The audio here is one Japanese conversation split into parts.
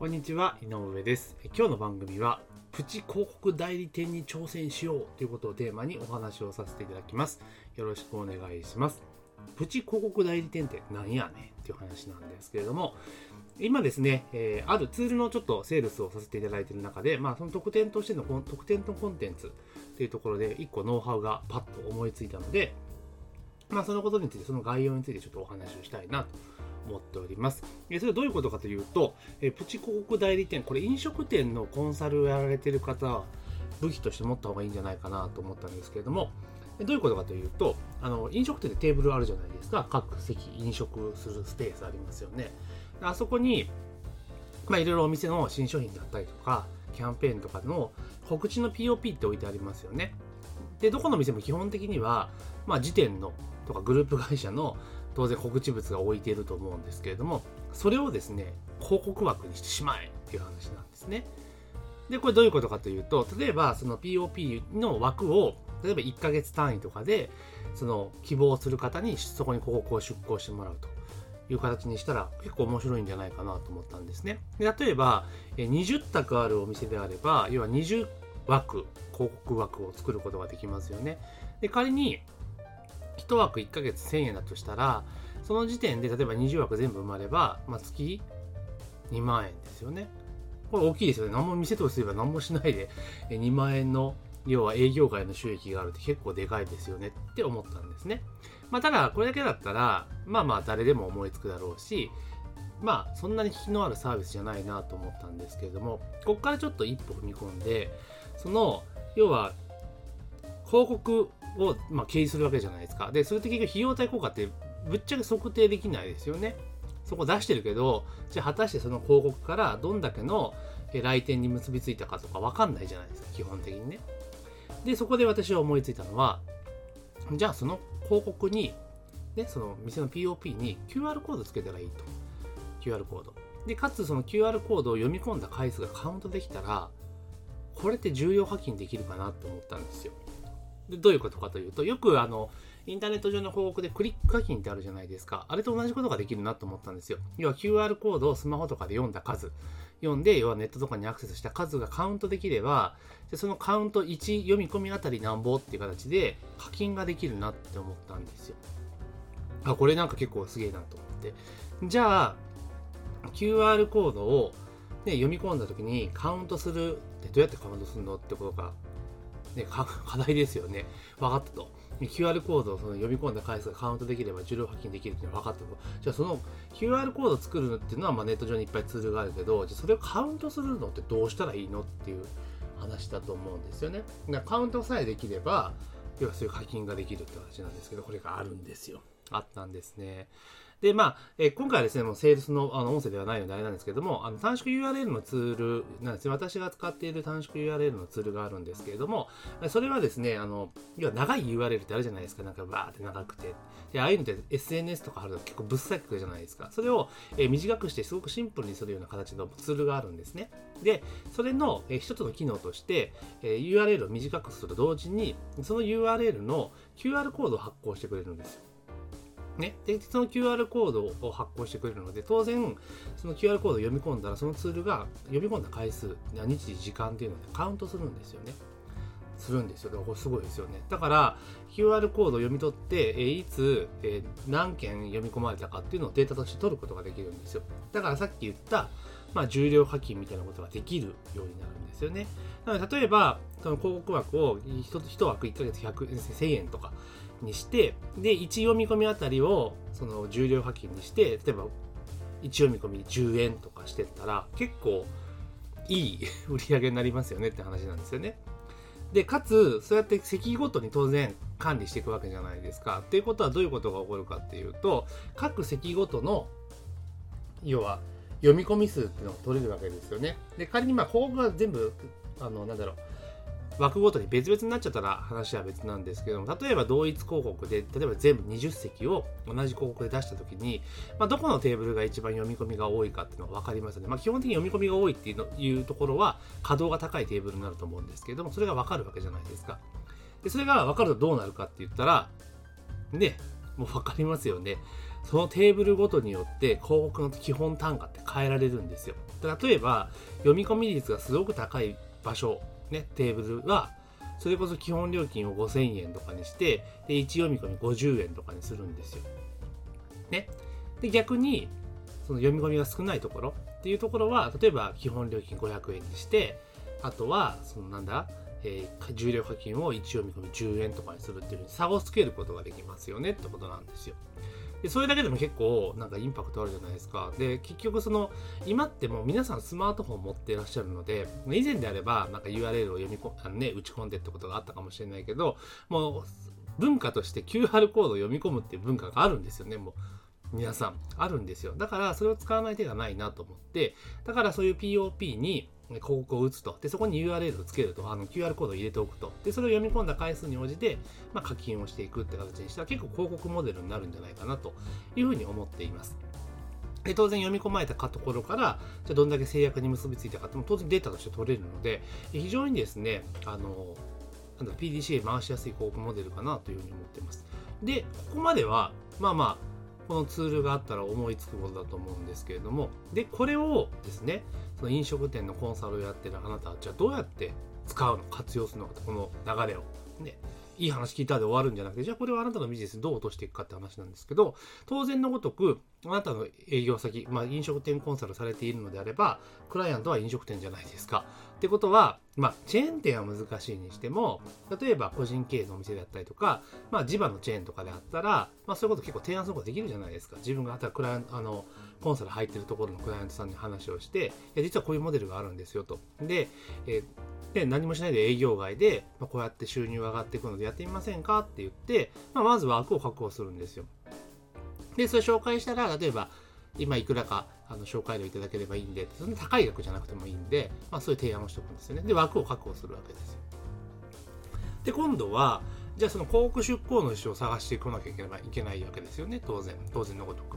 こんにちは、井上です。今日の番組は、プチ広告代理店に挑戦しようということをテーマにお話をさせていただきます。よろしくお願いします。プチ広告代理店って何やねん？っていう話なんですけれども、今ですね、えーあるツールのちょっとセールスをさせていただいている中で、まあ、その特典としてのこの特典のコンテンツっていうところで、一個ノウハウがパッと思いついたので、まあ、そのことについて、その概要についてちょっとお話をしたいなと思っております。えそれはどういうことかというと、えプチ広告代理店、これ飲食店のコンサルをやられている方は、武器として持った方がいいんじゃないかなと思ったんですけれども、どういうことかというと、あの飲食店でテーブルあるじゃないですか。各席、飲食するスペースありますよね。あそこに、まあ、いろいろお店の新商品だったりとか、キャンペーンとかの告知の POP って置いてありますよね。で、どこの店も基本的には、まあ、時点のとかグループ会社の当然告知物が置いていると思うんですけれども、それをですね、広告枠にしてしまえっていう話なんですね。で、これどういうことかというと、例えばその POP の枠を、例えば1ヶ月単位とかで、その希望する方にそこに広告を出稿してもらうという形にしたら結構面白いんじゃないかなと思ったんですね。で例えば、20択あるお店であれば、要は20枠、広告枠を作ることができますよね。で、仮に1枠1ヶ月1000円だとしたら、その時点で例えば20枠全部埋まれば、まあ、月2万円ですよね。これ大きいですよね。何も店とすれば何もしないで2万円の要は営業外の収益があるって結構でかいですよねって思ったんですね。まあただこれだけだったらまあまあ誰でも思いつくだろうしまあそんなに引きのあるサービスじゃないなと思ったんですけれどもここからちょっと一歩踏み込んでその要は広告を、まあ、経由するわけじゃないですか。で、それって結局費用対効果ってぶっちゃけ測定できないですよね。そこ出してるけど、じゃあ果たしてその広告からどんだけの来店に結びついたかとかわかんないじゃないですか、基本的にね。で、そこで私は思いついたのは、じゃあその広告に、ね、その店の POP に QR コードつけたらいいと。QR コード。で、かつその QR コードを読み込んだ回数がカウントできたら、これって重要課金できるかなと思ったんですよ。でどういうことかというと、よくあの、インターネット上の広告でクリック課金ってあるじゃないですか。あれと同じことができるなと思ったんですよ。要は QR コードをスマホとかで読んだ数、読んで、要はネットとかにアクセスした数がカウントできれば、でそのカウント1読み込みあたりなんぼっていう形で課金ができるなって思ったんですよ。あ、これなんか結構すげえなと思って。じゃあ、QR コードを、ね、読み込んだ時にカウントするってどうやってカウントするのってことがね、課題ですよね。分かったと。QR コードをその読み込んだ回数がカウントできれば重量課金できるっていうのは分かったと。じゃあその QR コードを作るっていうのはまあネット上にいっぱいツールがあるけど、じゃそれをカウントするのってどうしたらいいのっていう話だと思うんですよね。カウントさえできれば、要はそういう課金ができるって話なんですけど、これがあるんですよ。あったんですね。で、まあ、えー今回はですね、もうセールスのあの音声ではないのであれなんですけども、あの短縮 URL のツールなんですね。私が使っている短縮 URL のツールがあるんですけれども、それはですね、あの、要は長い URL ってあるじゃないですか。なんかバーって長くて。で、ああいうのって SNS とかあると結構ぶっさくじゃないですか。それを、えー短くしてすごくシンプルにするような形のツールがあるんですね。で、それの、えー一つの機能として、えー URL を短くすると同時に、その URL の QR コードを発行してくれるんですよ。ね、でその QR コードを発行してくれるので当然その QR コードを読み込んだらそのツールが読み込んだ回数日時時間っていうのでカウントするんですよね。するんですよ。だからこれすごいですよね。だから QR コードを読み取って、えーいつ、えー何件読み込まれたかっていうのをデータとして取ることができるんですよ。だからさっき言ったまあ、重量課金みたいなことができるようになるんですよね。なので、例えば、その広告枠を 1, 枠1ヶ月100 1000円とかにして、で、1読み込みあたりをその重量課金にして、例えば、1読み込み10円とかしてったら、結構いい売り上げになりますよねって話なんですよね。で、かつ、そうやって席ごとに当然管理していくわけじゃないですか。っていうことはどういうことが起こるかっていうと、各席ごとの、要は、読み込み数っていうのが取れるわけですよね。で、仮にまあ、広告が全部、あの、なんだろう、枠ごとに別々になっちゃったら話は別なんですけども、例えば同一広告で、例えば全部20席を同じ広告で出したときに、まあ、どこのテーブルが一番読み込みが多いかっていうのが分かりますよね。まあ、基本的に読み込みが多いっていうのいうところは、稼働が高いテーブルになると思うんですけれども、それが分かるわけじゃないですか。で、それが分かるとどうなるかって言ったら、ね、もう分かりますよね。そのテーブルごとによって広告の基本単価って変えられるんですよ。例えば、読み込み率がすごく高い場所、ね、テーブルは、それこそ基本料金を5000円とかにして、で、1読み込み50円とかにするんですよ。ね。で、逆に、その読み込みが少ないところっていうところは、例えば基本料金500円にして、あとは、そのなんだ、えー、重量課金を1読み込み10円とかにするっていうふうに差をつけることができますよねってことなんですよ。で、それだけでも結構なんかインパクトあるじゃないですか。で、結局その、今ってもう皆さんスマートフォン持ってらっしゃるので、以前であればなんか URL を読み込あのね、打ち込んでってことがあったかもしれないけど、もう文化として QR コードを読み込むっていう文化があるんですよね、もう。皆さんあるんですよ。だからそれを使わない手がないなと思って、だからそういう POP に広告を打つと。で、そこに URL をつけると。あの QR コードを入れておくと。で、それを読み込んだ回数に応じて、まあ、課金をしていくって形にしたら結構広告モデルになるんじゃないかなというふうに思っています。で当然読み込まれたところから、じゃどんだけ制約に結びついたかっても当然データとして取れるので、非常にですね、あの、なんだ PDCA 回しやすい広告モデルかなというふうに思っています。で、ここまでは、まあまあ、このツールがあったら思いつくことだと思うんですけれども、で、これをですね、その飲食店のコンサルをやってるあなたは、じゃあどうやって使うの、活用するのかと、この流れを。ね、いい話聞いたで終わるんじゃなくて、じゃあこれはあなたのビジネスどう落としていくかって話なんですけど、当然のごとく、あなたの営業先、まあ飲食店コンサルされているのであれば、クライアントは飲食店じゃないですか。ってことは、まあ、チェーン店は難しいにしても、例えば個人経営のお店であったりとか、まあ、地場のチェーンとかであったら、まあ、そういうこと結構提案することできるじゃないですか。自分があったらクライアント、あの、コンサル入ってるところのクライアントさんに話をして、いや、実はこういうモデルがあるんですよと。で、えーで、何もしないで営業外で、まあ、こうやって収入が上がっていくのでやってみませんかって言って、まあ、まず枠を確保するんですよ。で、それ紹介したら、例えば、今いくらかあの紹介料いただければいいんで、そんな高い額じゃなくてもいいんで、まあそういう提案をしておくんですよね。で、枠を確保するわけですよ。で、今度は、じゃあその広告出向の人を探してこなきゃいけないいけないわけですよね、当然。当然のごとく。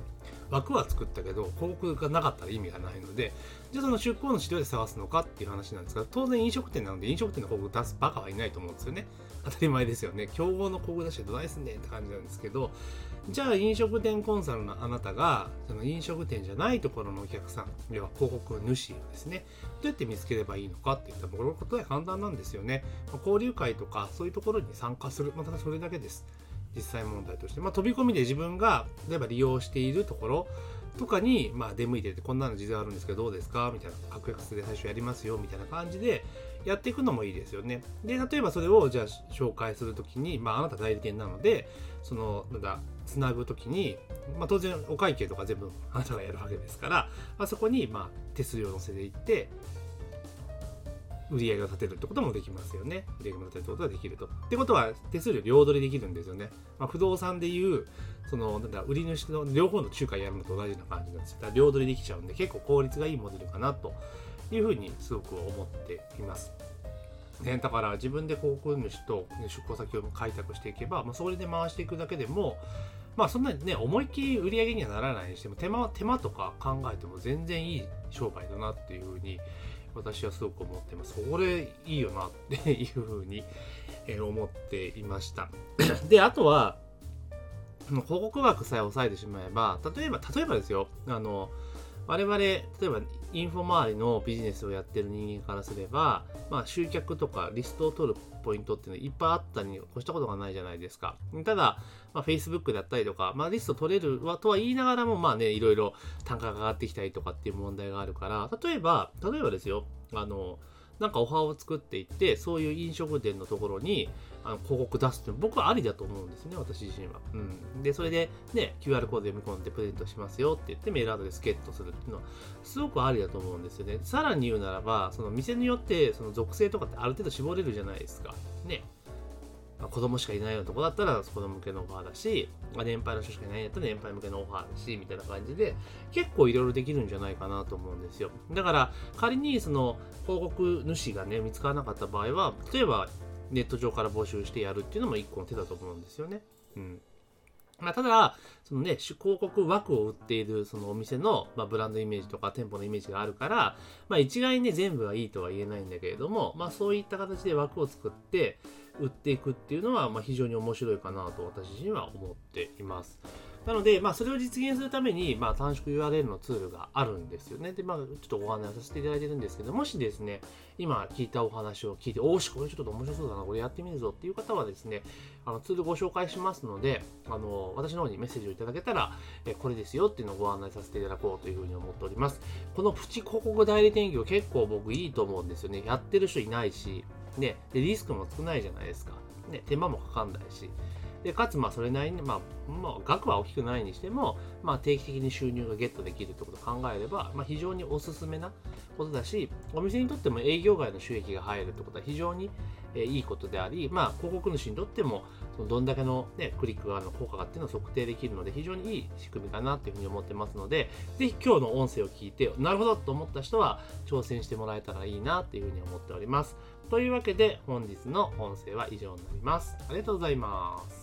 枠は作ったけど、広告がなかったら意味がないので、じゃあその出向の資料で探すのかっていう話なんですが、当然飲食店なので飲食店の広告出すバカはいないと思うんですよね。当たり前ですよね。競合の広告出してどないすんねんって感じなんですけど、じゃあ飲食店コンサルのあなたが、その飲食店じゃないところのお客さん、要は広告主をですね、どうやって見つければいいのかっていったら、このことは簡単なんですよね。交流会とかそういうところに参加する。ま、ただそれだけです。実際問題として。まあ、飛び込みで自分が、例えば利用しているところ、とかに、まあ、出向いてて、こんなの実はあるんですけど、どうですか？みたいな、確約で最初やりますよ、みたいな感じで、やっていくのもいいですよね。で、例えばそれを、じゃあ、紹介するときに、まあ、あなた代理店なので、その、なんだ、つなぐときに、まあ、当然、お会計とか全部あなたがやるわけですから、まあ、そこに、まあ、手数料乗せていって、売り上げを立てるってこともできますよね。売り上げを立てることができると。ってことは、手数料両取りできるんですよね。まあ、不動産でいう、その、なんだ、売り主の両方の仲介やるのと同じような感じなんですよ。だから両取りできちゃうんで、結構効率がいいモデルかなというふうにすごく思っています。ね、だから自分で広告主と出向先を開拓していけば、まあ、それで回していくだけでも、まあそんなにね、思いっきり売り上げにはならないにしても、手間、手間とか考えても全然いい商売だなっていうふうに、私はすごく思ってます。これいいよなっていうふうに思っていました。で、あとは、広告枠さえ抑えてしまえば、例えば、例えばですよ、あの、我々、例えばインフォ周りのビジネスをやってる人間からすれば、まあ、集客とかリストを取るポイントっていうのはいっぱいあったに越したことがないじゃないですか。ただ、まあ、Facebook だったりとか、まあ、リスト取れるはとは言いながらも、まあね、いろいろ単価が上がってきたりとかっていう問題があるから、例えば、例えばですよ、あの、なんかオファーを作っていって、そういう飲食店のところにあの広告出すって僕はありだと思うんですね、私自身は。うん。で、それで、ね、QR コード読み込んでプレゼントしますよって言ってメールアドレスゲットするっていうのは、すごくありだと思うんですよね。さらに言うならば、その店によって、その属性とかってある程度絞れるじゃないですか。ね。子供しかいないようなとこだったら子供向けのオファーだし、まあ、年配の人しかいないんだったら年配向けのオファーだし、みたいな感じで、結構いろいろできるんじゃないかなと思うんですよ。だから、仮にその広告主がね、見つからなかった場合は、例えばネット上から募集してやるっていうのも一個の手だと思うんですよね。うん。まあ、ただ、そのね、広告枠を売っているそのお店の、まあ、ブランドイメージとか店舗のイメージがあるから、まあ、一概にね、全部はいいとは言えないんだけれども、まあ、そういった形で枠を作って売っていくっていうのは、まあ、非常に面白いかなと私自身は思っています。なので、まあ、それを実現するために、まあ、短縮 URL のツールがあるんですよね。で、まあ、ちょっとご案内させていただいてるんですけど、もしですね、今聞いたお話を聞いて、おーし、これちょっと面白そうだな、これやってみるぞっていう方はですね、あのツールご紹介しますので、あの私の方にメッセージをいただけたら、えこれですよっていうのをご案内させていただこうというふうに思っております。このプチ広告代理店業結構僕いいと思うんですよね。やってる人いないし、ね、でリスクも少ないじゃないですか。ね、手間もかかんないし。でかつまあそれなりに、まあ、まあ、額は大きくないにしても、まあ、定期的に収入がゲットできるってことを考えれば、まあ、非常におすすめなことだしお店にとっても営業外の収益が入るってことは非常にえいいことであり、まあ、広告主にとってもそのどんだけの、ね、クリックがの効果がっていうのを測定できるので非常にいい仕組みかなというふうに思ってますのでぜひ今日の音声を聞いてなるほどと思った人は挑戦してもらえたらいいなというふうに思っておりますというわけで本日の音声は以上になります。ありがとうございます。